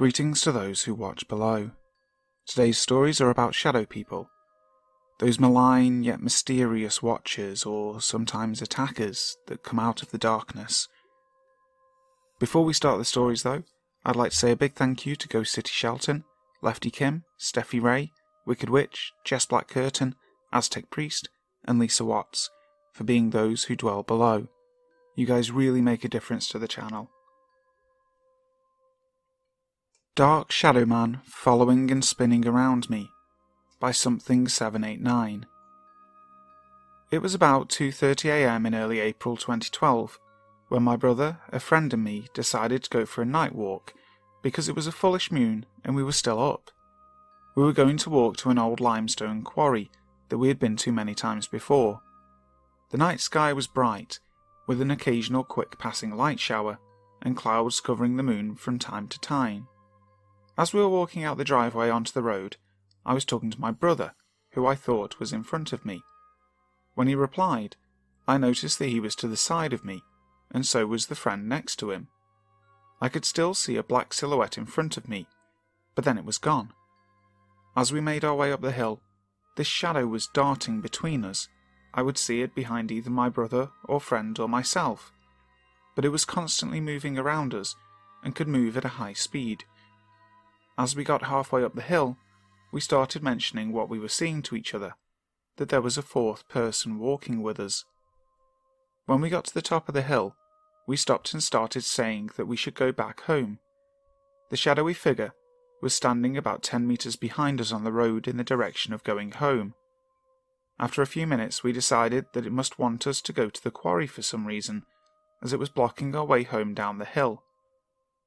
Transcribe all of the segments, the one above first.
Greetings to those who watch below. Today's stories are about shadow people, those malign yet mysterious watchers or sometimes attackers that come out of the darkness. Before we start the stories, though, I'd like to say a big thank you to Ghost City Shelton, Lefty Kim, Steffi Ray, Wicked Witch, Jess Black Curtain, Aztec Priest, and Lisa Watts for being those who dwell below. You guys really make a difference to the channel. Dark Shadow Man Following and Spinning Around Me by Something 789. It was about 2.30am in early April 2012 when my brother, a friend and me decided to go for a night walk because it was a fullish moon and we were still up. We were going to walk to an old limestone quarry that we had been to many times before. The night sky was bright, with an occasional quick passing light shower and clouds covering the moon from time to time. As we were walking out the driveway onto the road, I was talking to my brother, who I thought was in front of me. When he replied, I noticed that he was to the side of me, and so was the friend next to him. I could still see a black silhouette in front of me, but then it was gone. As we made our way up the hill, this shadow was darting between us. I would see it behind either my brother or friend or myself, but it was constantly moving around us and could move at a high speed. As we got halfway up the hill, we started mentioning what we were seeing to each other, that there was a fourth person walking with us. When we got to the top of the hill, we stopped and started saying that we should go back home. The shadowy figure was standing about ten meters behind us on the road in the direction of going home. After a few minutes, we decided that it must want us to go to the quarry for some reason, as it was blocking our way home down the hill.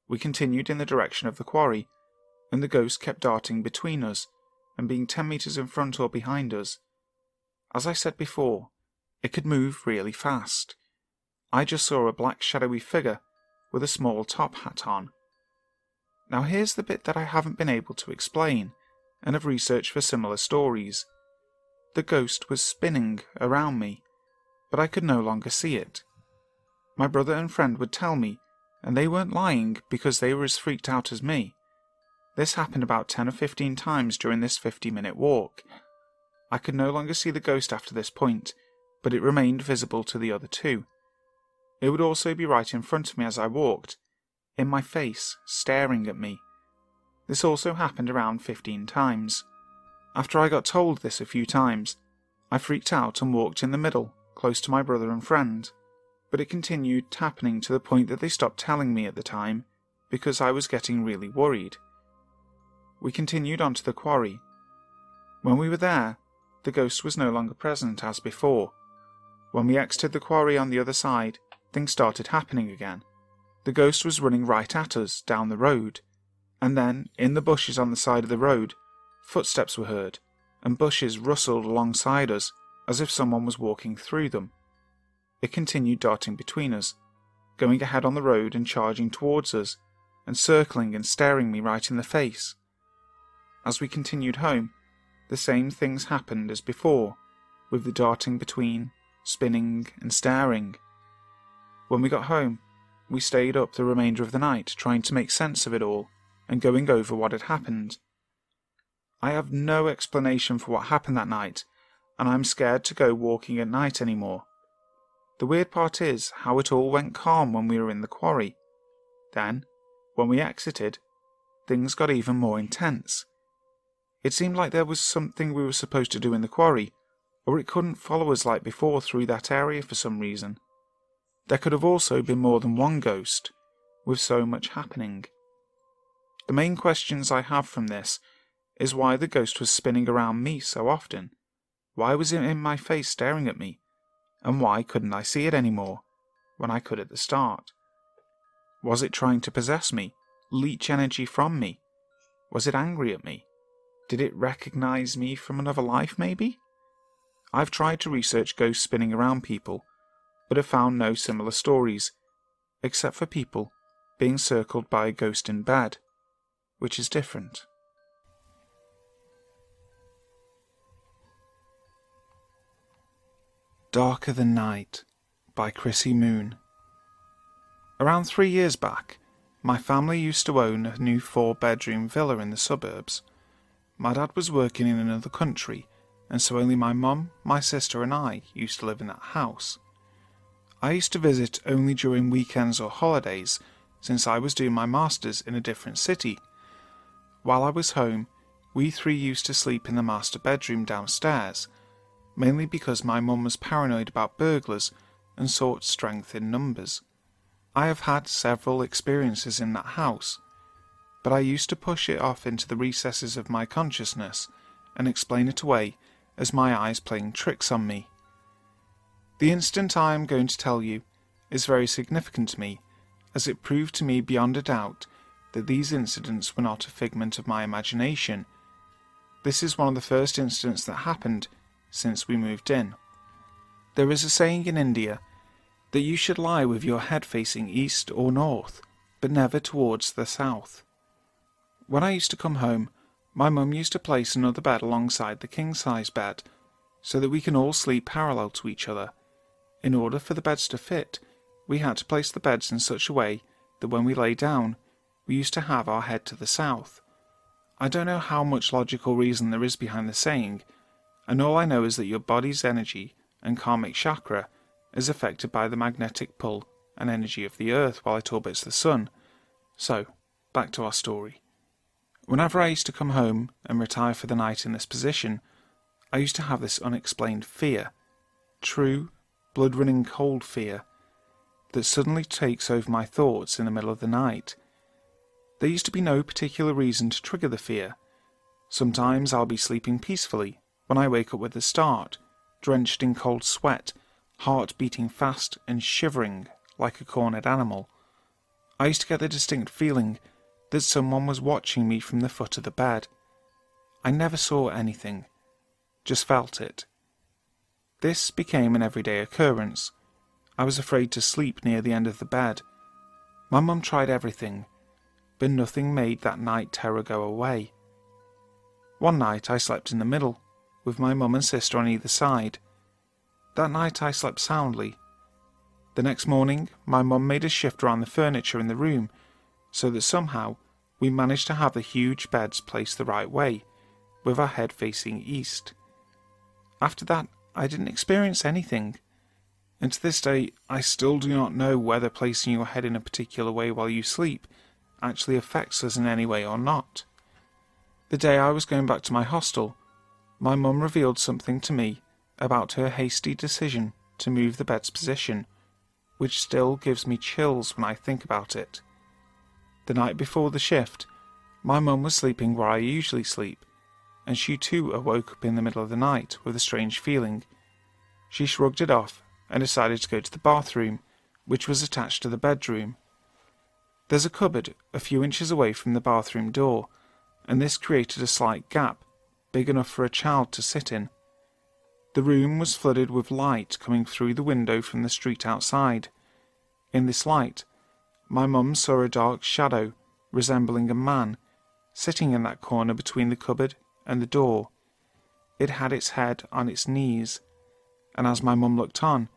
We continued in the direction of the quarry, and the ghost kept darting between us and being ten meters in front or behind us. As I said before, it could move really fast. I just saw a black shadowy figure with a small top hat on. Now here's the bit that I haven't been able to explain, and have researched for similar stories. The ghost was spinning around me, but I could no longer see it. My brother and friend would tell me, and they weren't lying because they were as freaked out as me. This happened about 10 or 15 times during this 50 minute walk. I could no longer see the ghost after this point, but it remained visible to the other two. It would also be right in front of me as I walked, in my face, staring at me. This also happened around 15 times. After I got told this a few times, I freaked out and walked in the middle, close to my brother and friend, but it continued happening to the point that they stopped telling me at the time because I was getting really worried we continued on to the quarry. When we were there, the ghost was no longer present as before. When we exited the quarry on the other side, things started happening again. The ghost was running right at us down the road, and then, in the bushes on the side of the road, footsteps were heard, and bushes rustled alongside us as if someone was walking through them. It continued darting between us, going ahead on the road and charging towards us, and circling and staring me right in the face. As we continued home, the same things happened as before, with the darting between, spinning, and staring. When we got home, we stayed up the remainder of the night trying to make sense of it all and going over what had happened. I have no explanation for what happened that night, and I'm scared to go walking at night any more. The weird part is how it all went calm when we were in the quarry. Then, when we exited, things got even more intense. It seemed like there was something we were supposed to do in the quarry, or it couldn't follow us like before through that area for some reason. There could have also been more than one ghost, with so much happening. The main questions I have from this is why the ghost was spinning around me so often. Why was it in my face staring at me? And why couldn't I see it anymore, when I could at the start? Was it trying to possess me, leech energy from me? Was it angry at me? Did it recognize me from another life, maybe? I've tried to research ghosts spinning around people, but have found no similar stories, except for people being circled by a ghost in bed, which is different. Darker Than Night by Krissy Moon. Around three years back, My family used to own a new four bedroom villa in the suburbs. My dad was working in another country, and so only my mum, my sister, and I used to live in that house. I used to visit only during weekends or holidays, since I was doing my master's in a different city. While I was home, we three used to sleep in the master bedroom downstairs, mainly because my mum was paranoid about burglars and sought strength in numbers. I have had several experiences in that house, but I used to push it off into the recesses of my consciousness and explain it away as my eyes playing tricks on me. The incident I am going to tell you is very significant to me, as it proved to me beyond a doubt that these incidents were not a figment of my imagination. This is one of the first incidents that happened since we moved in. There is a saying in India that you should lie with your head facing east or north, but never towards the south. When I used to come home, my mum used to place another bed alongside the king size bed, so that we can all sleep parallel to each other. In order for the beds to fit, we had to place the beds in such a way that when we lay down, we used to have our head to the south. I don't know how much logical reason there is behind the saying, and all I know is that your body's energy and karmic chakra is affected by the magnetic pull and energy of the earth while it orbits the sun. So, back to our story. Whenever I used to come home and retire for the night in this position, I used to have this unexplained fear, true, blood running cold fear, that suddenly takes over my thoughts in the middle of the night. There used to be no particular reason to trigger the fear. Sometimes I'll be sleeping peacefully when I wake up with a start, drenched in cold sweat heart beating fast and shivering like a cornered animal. I used to get the distinct feeling that someone was watching me from the foot of the bed. I never saw anything, just felt it. This became an everyday occurrence. I was afraid to sleep near the end of the bed. My mum tried everything, but nothing made that night terror go away. One night I slept in the middle, with my mum and sister on either side. That night I slept soundly. The next morning, my mum made a shift around the furniture in the room so that somehow we managed to have the huge beds placed the right way, with our head facing east. After that, I didn't experience anything, and to this day, I still do not know whether placing your head in a particular way while you sleep actually affects us in any way or not. The day I was going back to my hostel, my mum revealed something to me about her hasty decision to move the bed's position, which still gives me chills when I think about it. The night before the shift, my mum was sleeping where I usually sleep, and she too awoke up in the middle of the night with a strange feeling. She shrugged it off and decided to go to the bathroom, which was attached to the bedroom. There's a cupboard a few inches away from the bathroom door, and this created a slight gap, big enough for a child to sit in. The room was flooded with light coming through the window from the street outside. In this light, my mum saw a dark shadow resembling a man sitting in that corner between the cupboard and the door. It had its head on its knees, and as my mum looked on,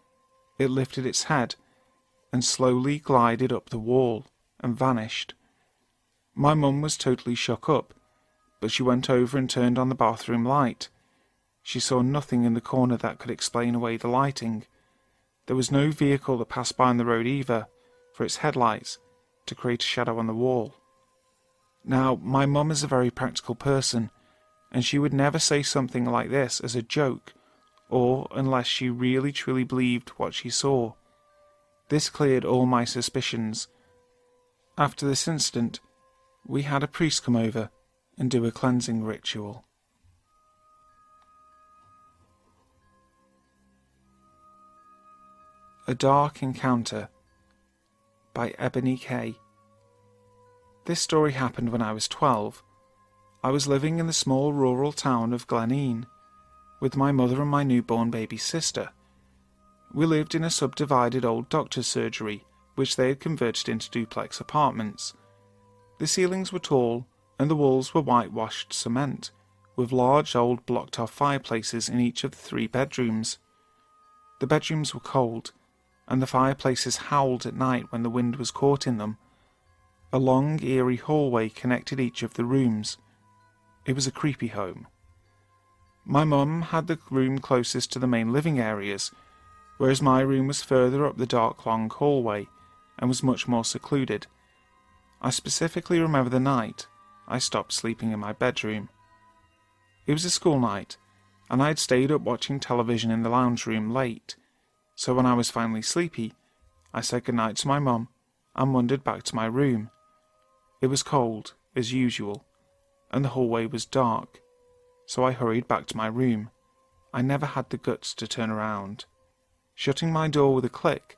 it lifted its head and slowly glided up the wall and vanished. My mum was totally shook up, but she went over and turned on the bathroom light. She saw nothing in the corner that could explain away the lighting. There was no vehicle that passed by on the road either, for its headlights, to create a shadow on the wall. Now, my mum is a very practical person, and she would never say something like this as a joke, or unless she really truly believed what she saw. This cleared all my suspicions. After this incident, we had a priest come over and do a cleansing ritual. A Dark Encounter by Ebony Kay. This story happened when I was 12. I was living in the small rural town of Gleneen with my mother and my newborn baby sister. We lived in a subdivided old doctor's surgery, which they had converted into duplex apartments. The ceilings were tall, and the walls were whitewashed cement, with large old blocked off fireplaces in each of the three bedrooms. The bedrooms were cold, and the fireplaces howled at night when the wind was caught in them. A long, eerie hallway connected each of the rooms. It was a creepy home. My mum had the room closest to the main living areas, whereas my room was further up the dark, long hallway and was much more secluded. I specifically remember the night I stopped sleeping in my bedroom. It was a school night, and I had stayed up watching television in the lounge room late, so when I was finally sleepy, I said goodnight to my mum and wandered back to my room. It was cold, as usual, and the hallway was dark, so I hurried back to my room. I never had the guts to turn around. Shutting my door with a click,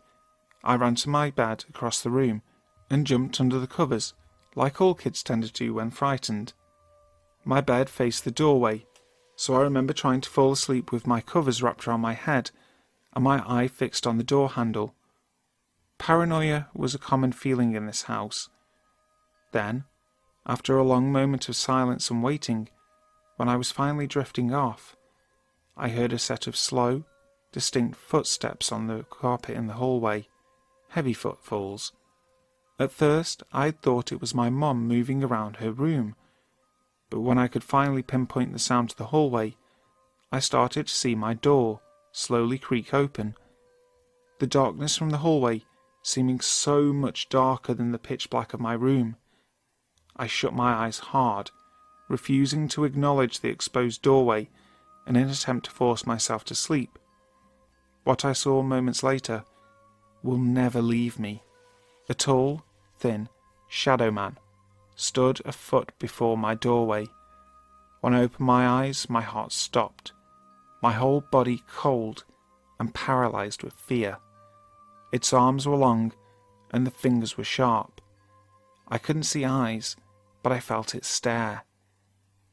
I ran to my bed across the room and jumped under the covers, like all kids tend to do when frightened. My bed faced the doorway, so I remember trying to fall asleep with my covers wrapped around my head and my eye fixed on the door handle. Paranoia was a common feeling in this house. Then, after a long moment of silence and waiting, when I was finally drifting off, I heard a set of slow, distinct footsteps on the carpet in the hallway, heavy footfalls. At first, I had thought it was my mum moving around her room, but when I could finally pinpoint the sound to the hallway, I started to see my door slowly creak open. The darkness from the hallway seeming so much darker than the pitch black of my room. I shut my eyes hard, refusing to acknowledge the exposed doorway in an attempt to force myself to sleep. What I saw moments later will never leave me. A tall, thin shadow man stood a foot before my doorway. When I opened my eyes, my heart stopped, my whole body cold and paralyzed with fear. Its arms were long and the fingers were sharp. I couldn't see eyes, but I felt it stare.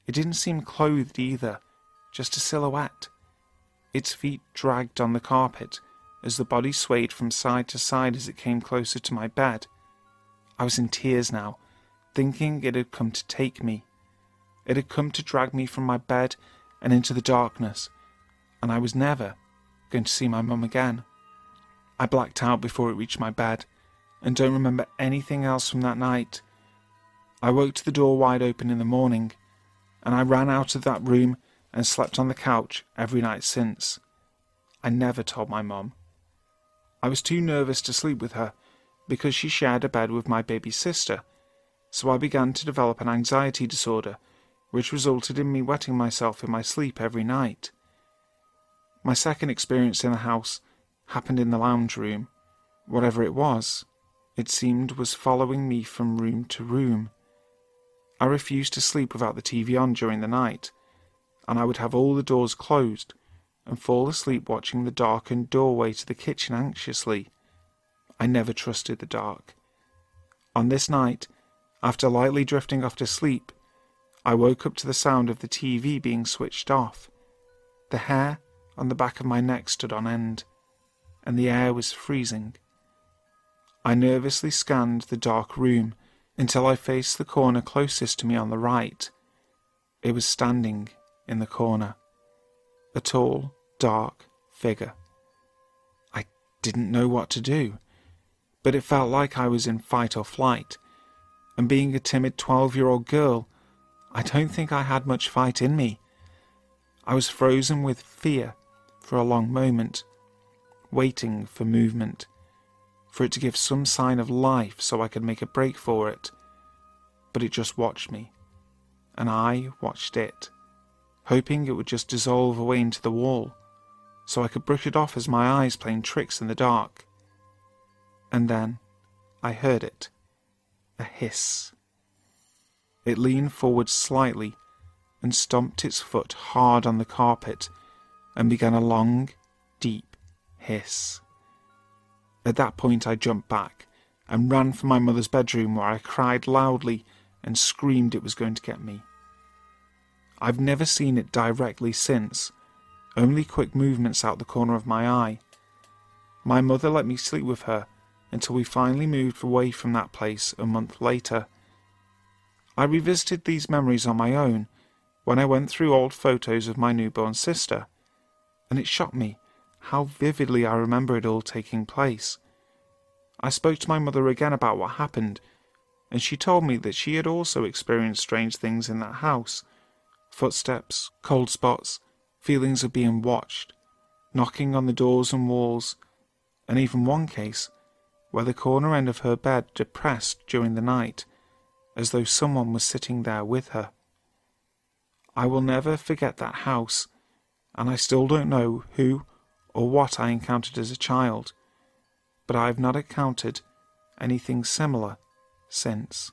It didn't seem clothed either, just a silhouette. Its feet dragged on the carpet as the body swayed from side to side as it came closer to my bed. I was in tears now, thinking it had come to take me. It had come to drag me from my bed and into the darkness, and I was never going to see my mum again. I blacked out before it reached my bed and don't remember anything else from that night. I woke to the door wide open in the morning, and I ran out of that room and slept on the couch every night since. I never told my mum. I was too nervous to sleep with her because she shared a bed with my baby sister so I began to develop an anxiety disorder, which resulted in me wetting myself in my sleep every night. My second experience in the house happened in the lounge room. Whatever it was, it seemed was following me from room to room. I refused to sleep without the TV on during the night, and I would have all the doors closed and fall asleep watching the darkened doorway to the kitchen anxiously. I never trusted the dark. On this night, after lightly drifting off to sleep, I woke up to the sound of the TV being switched off. The hair on the back of my neck stood on end, and the air was freezing. I nervously scanned the dark room until I faced the corner closest to me on the right. It was standing in the corner, a tall, dark figure. I didn't know what to do, but it felt like I was in fight or flight and being a timid 12 year old girl, I don't think I had much fight in me. I was frozen with fear for a long moment, waiting for movement, for it to give some sign of life so I could make a break for it. But it just watched me, and I watched it, hoping it would just dissolve away into the wall, so I could brush it off as my eyes playing tricks in the dark. And then I heard it a hiss. It leaned forward slightly and stomped its foot hard on the carpet and began a long, deep hiss. At that point, I jumped back and ran for my mother's bedroom where I cried loudly and screamed it was going to get me. I've never seen it directly since, only quick movements out the corner of my eye. My mother let me sleep with her until we finally moved away from that place a month later. I revisited these memories on my own when I went through old photos of my newborn sister, and it shocked me how vividly I remember it all taking place. I spoke to my mother again about what happened, and she told me that she had also experienced strange things in that house footsteps, cold spots, feelings of being watched, knocking on the doors and walls, and even one case where the corner end of her bed depressed during the night, as though someone was sitting there with her. I will never forget that house, and I still don't know who or what I encountered as a child, but I have not encountered anything similar since.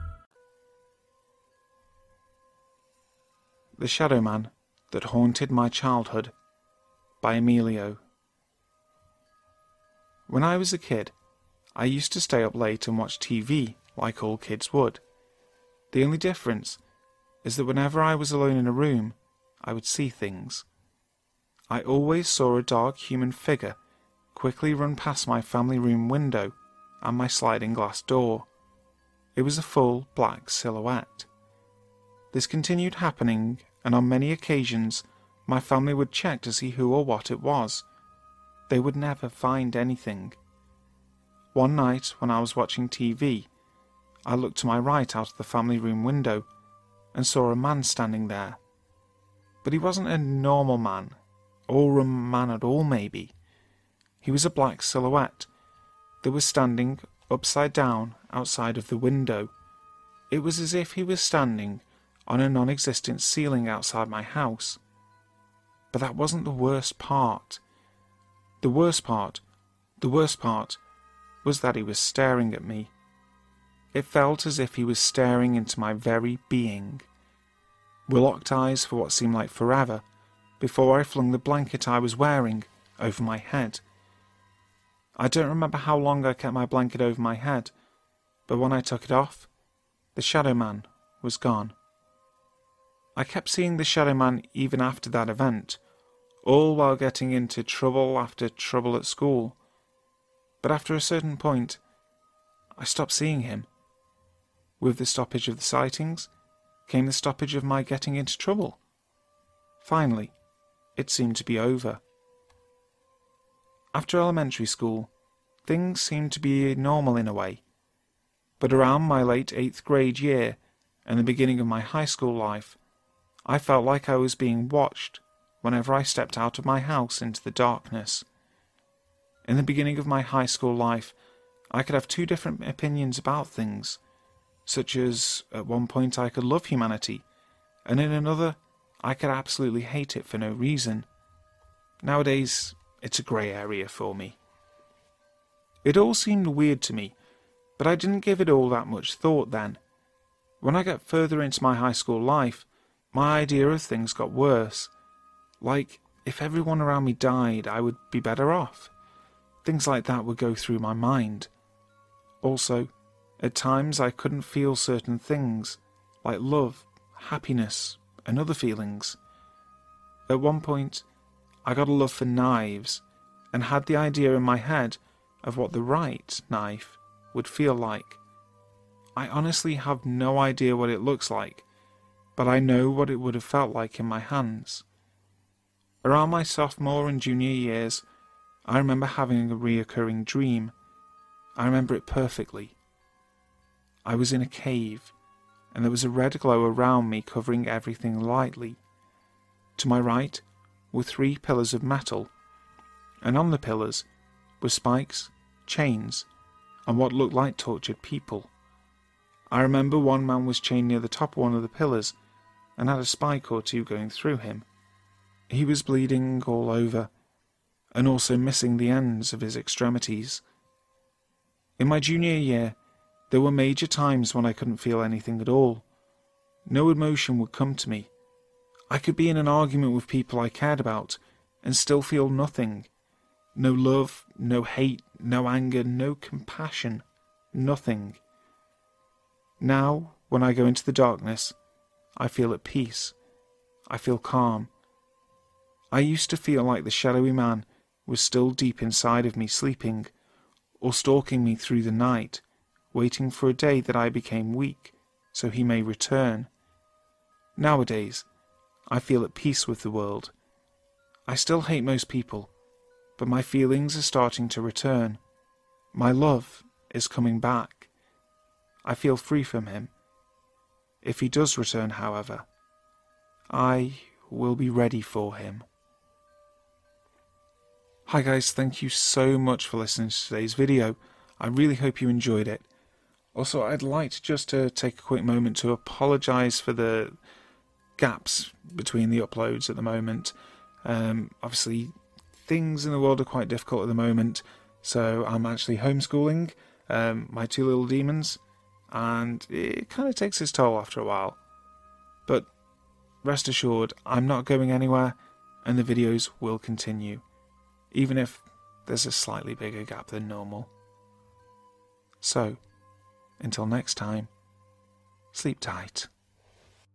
The Shadow Man That Haunted My Childhood by Emilio. When I was a kid, I used to stay up late and watch TV like all kids would. The only difference is that whenever I was alone in a room, I would see things. I always saw a dark human figure quickly run past my family room window and my sliding glass door. It was a full black silhouette. This continued happening and on many occasions my family would check to see who or what it was. They would never find anything. One night, when I was watching TV, I looked to my right out of the family room window and saw a man standing there. But he wasn't a normal man, or a man at all, maybe. He was a black silhouette that was standing upside down outside of the window. It was as if he was standing on a non existent ceiling outside my house. But that wasn't the worst part. The worst part, the worst part, was that he was staring at me. It felt as if he was staring into my very being. We locked eyes for what seemed like forever before I flung the blanket I was wearing over my head. I don't remember how long I kept my blanket over my head, but when I took it off, the shadow man was gone. I kept seeing the Shadow Man even after that event, all while getting into trouble after trouble at school. But after a certain point, I stopped seeing him. With the stoppage of the sightings came the stoppage of my getting into trouble. Finally, it seemed to be over. After elementary school, things seemed to be normal in a way. But around my late eighth grade year and the beginning of my high school life, I felt like I was being watched whenever I stepped out of my house into the darkness. In the beginning of my high school life, I could have two different opinions about things, such as at one point I could love humanity, and in another I could absolutely hate it for no reason. Nowadays, it's a grey area for me. It all seemed weird to me, but I didn't give it all that much thought then. When I got further into my high school life, my idea of things got worse. Like, if everyone around me died, I would be better off. Things like that would go through my mind. Also, at times I couldn't feel certain things, like love, happiness, and other feelings. At one point, I got a love for knives and had the idea in my head of what the right knife would feel like. I honestly have no idea what it looks like, but I know what it would have felt like in my hands. Around my sophomore and junior years, I remember having a reoccurring dream. I remember it perfectly. I was in a cave, and there was a red glow around me covering everything lightly. To my right were three pillars of metal, and on the pillars were spikes, chains, and what looked like tortured people. I remember one man was chained near the top of one of the pillars and had a spike or two going through him. He was bleeding all over, and also missing the ends of his extremities. In my junior year, there were major times when I couldn't feel anything at all. No emotion would come to me. I could be in an argument with people I cared about and still feel nothing. No love, no hate, no anger, no compassion, nothing. Now, when I go into the darkness, I feel at peace. I feel calm. I used to feel like the shadowy man was still deep inside of me sleeping, or stalking me through the night, waiting for a day that I became weak, so he may return. Nowadays, I feel at peace with the world. I still hate most people, but my feelings are starting to return. My love is coming back. I feel free from him. If he does return, however, I will be ready for him. Hi guys, thank you so much for listening to today's video. I really hope you enjoyed it. Also, I'd like just to take a quick moment to apologise for the gaps between the uploads at the moment. Um, obviously, things in the world are quite difficult at the moment, so I'm actually homeschooling um, my two little demons, and it kind of takes its toll after a while. But rest assured, I'm not going anywhere, and the videos will continue, even if there's a slightly bigger gap than normal. So, until next time, sleep tight.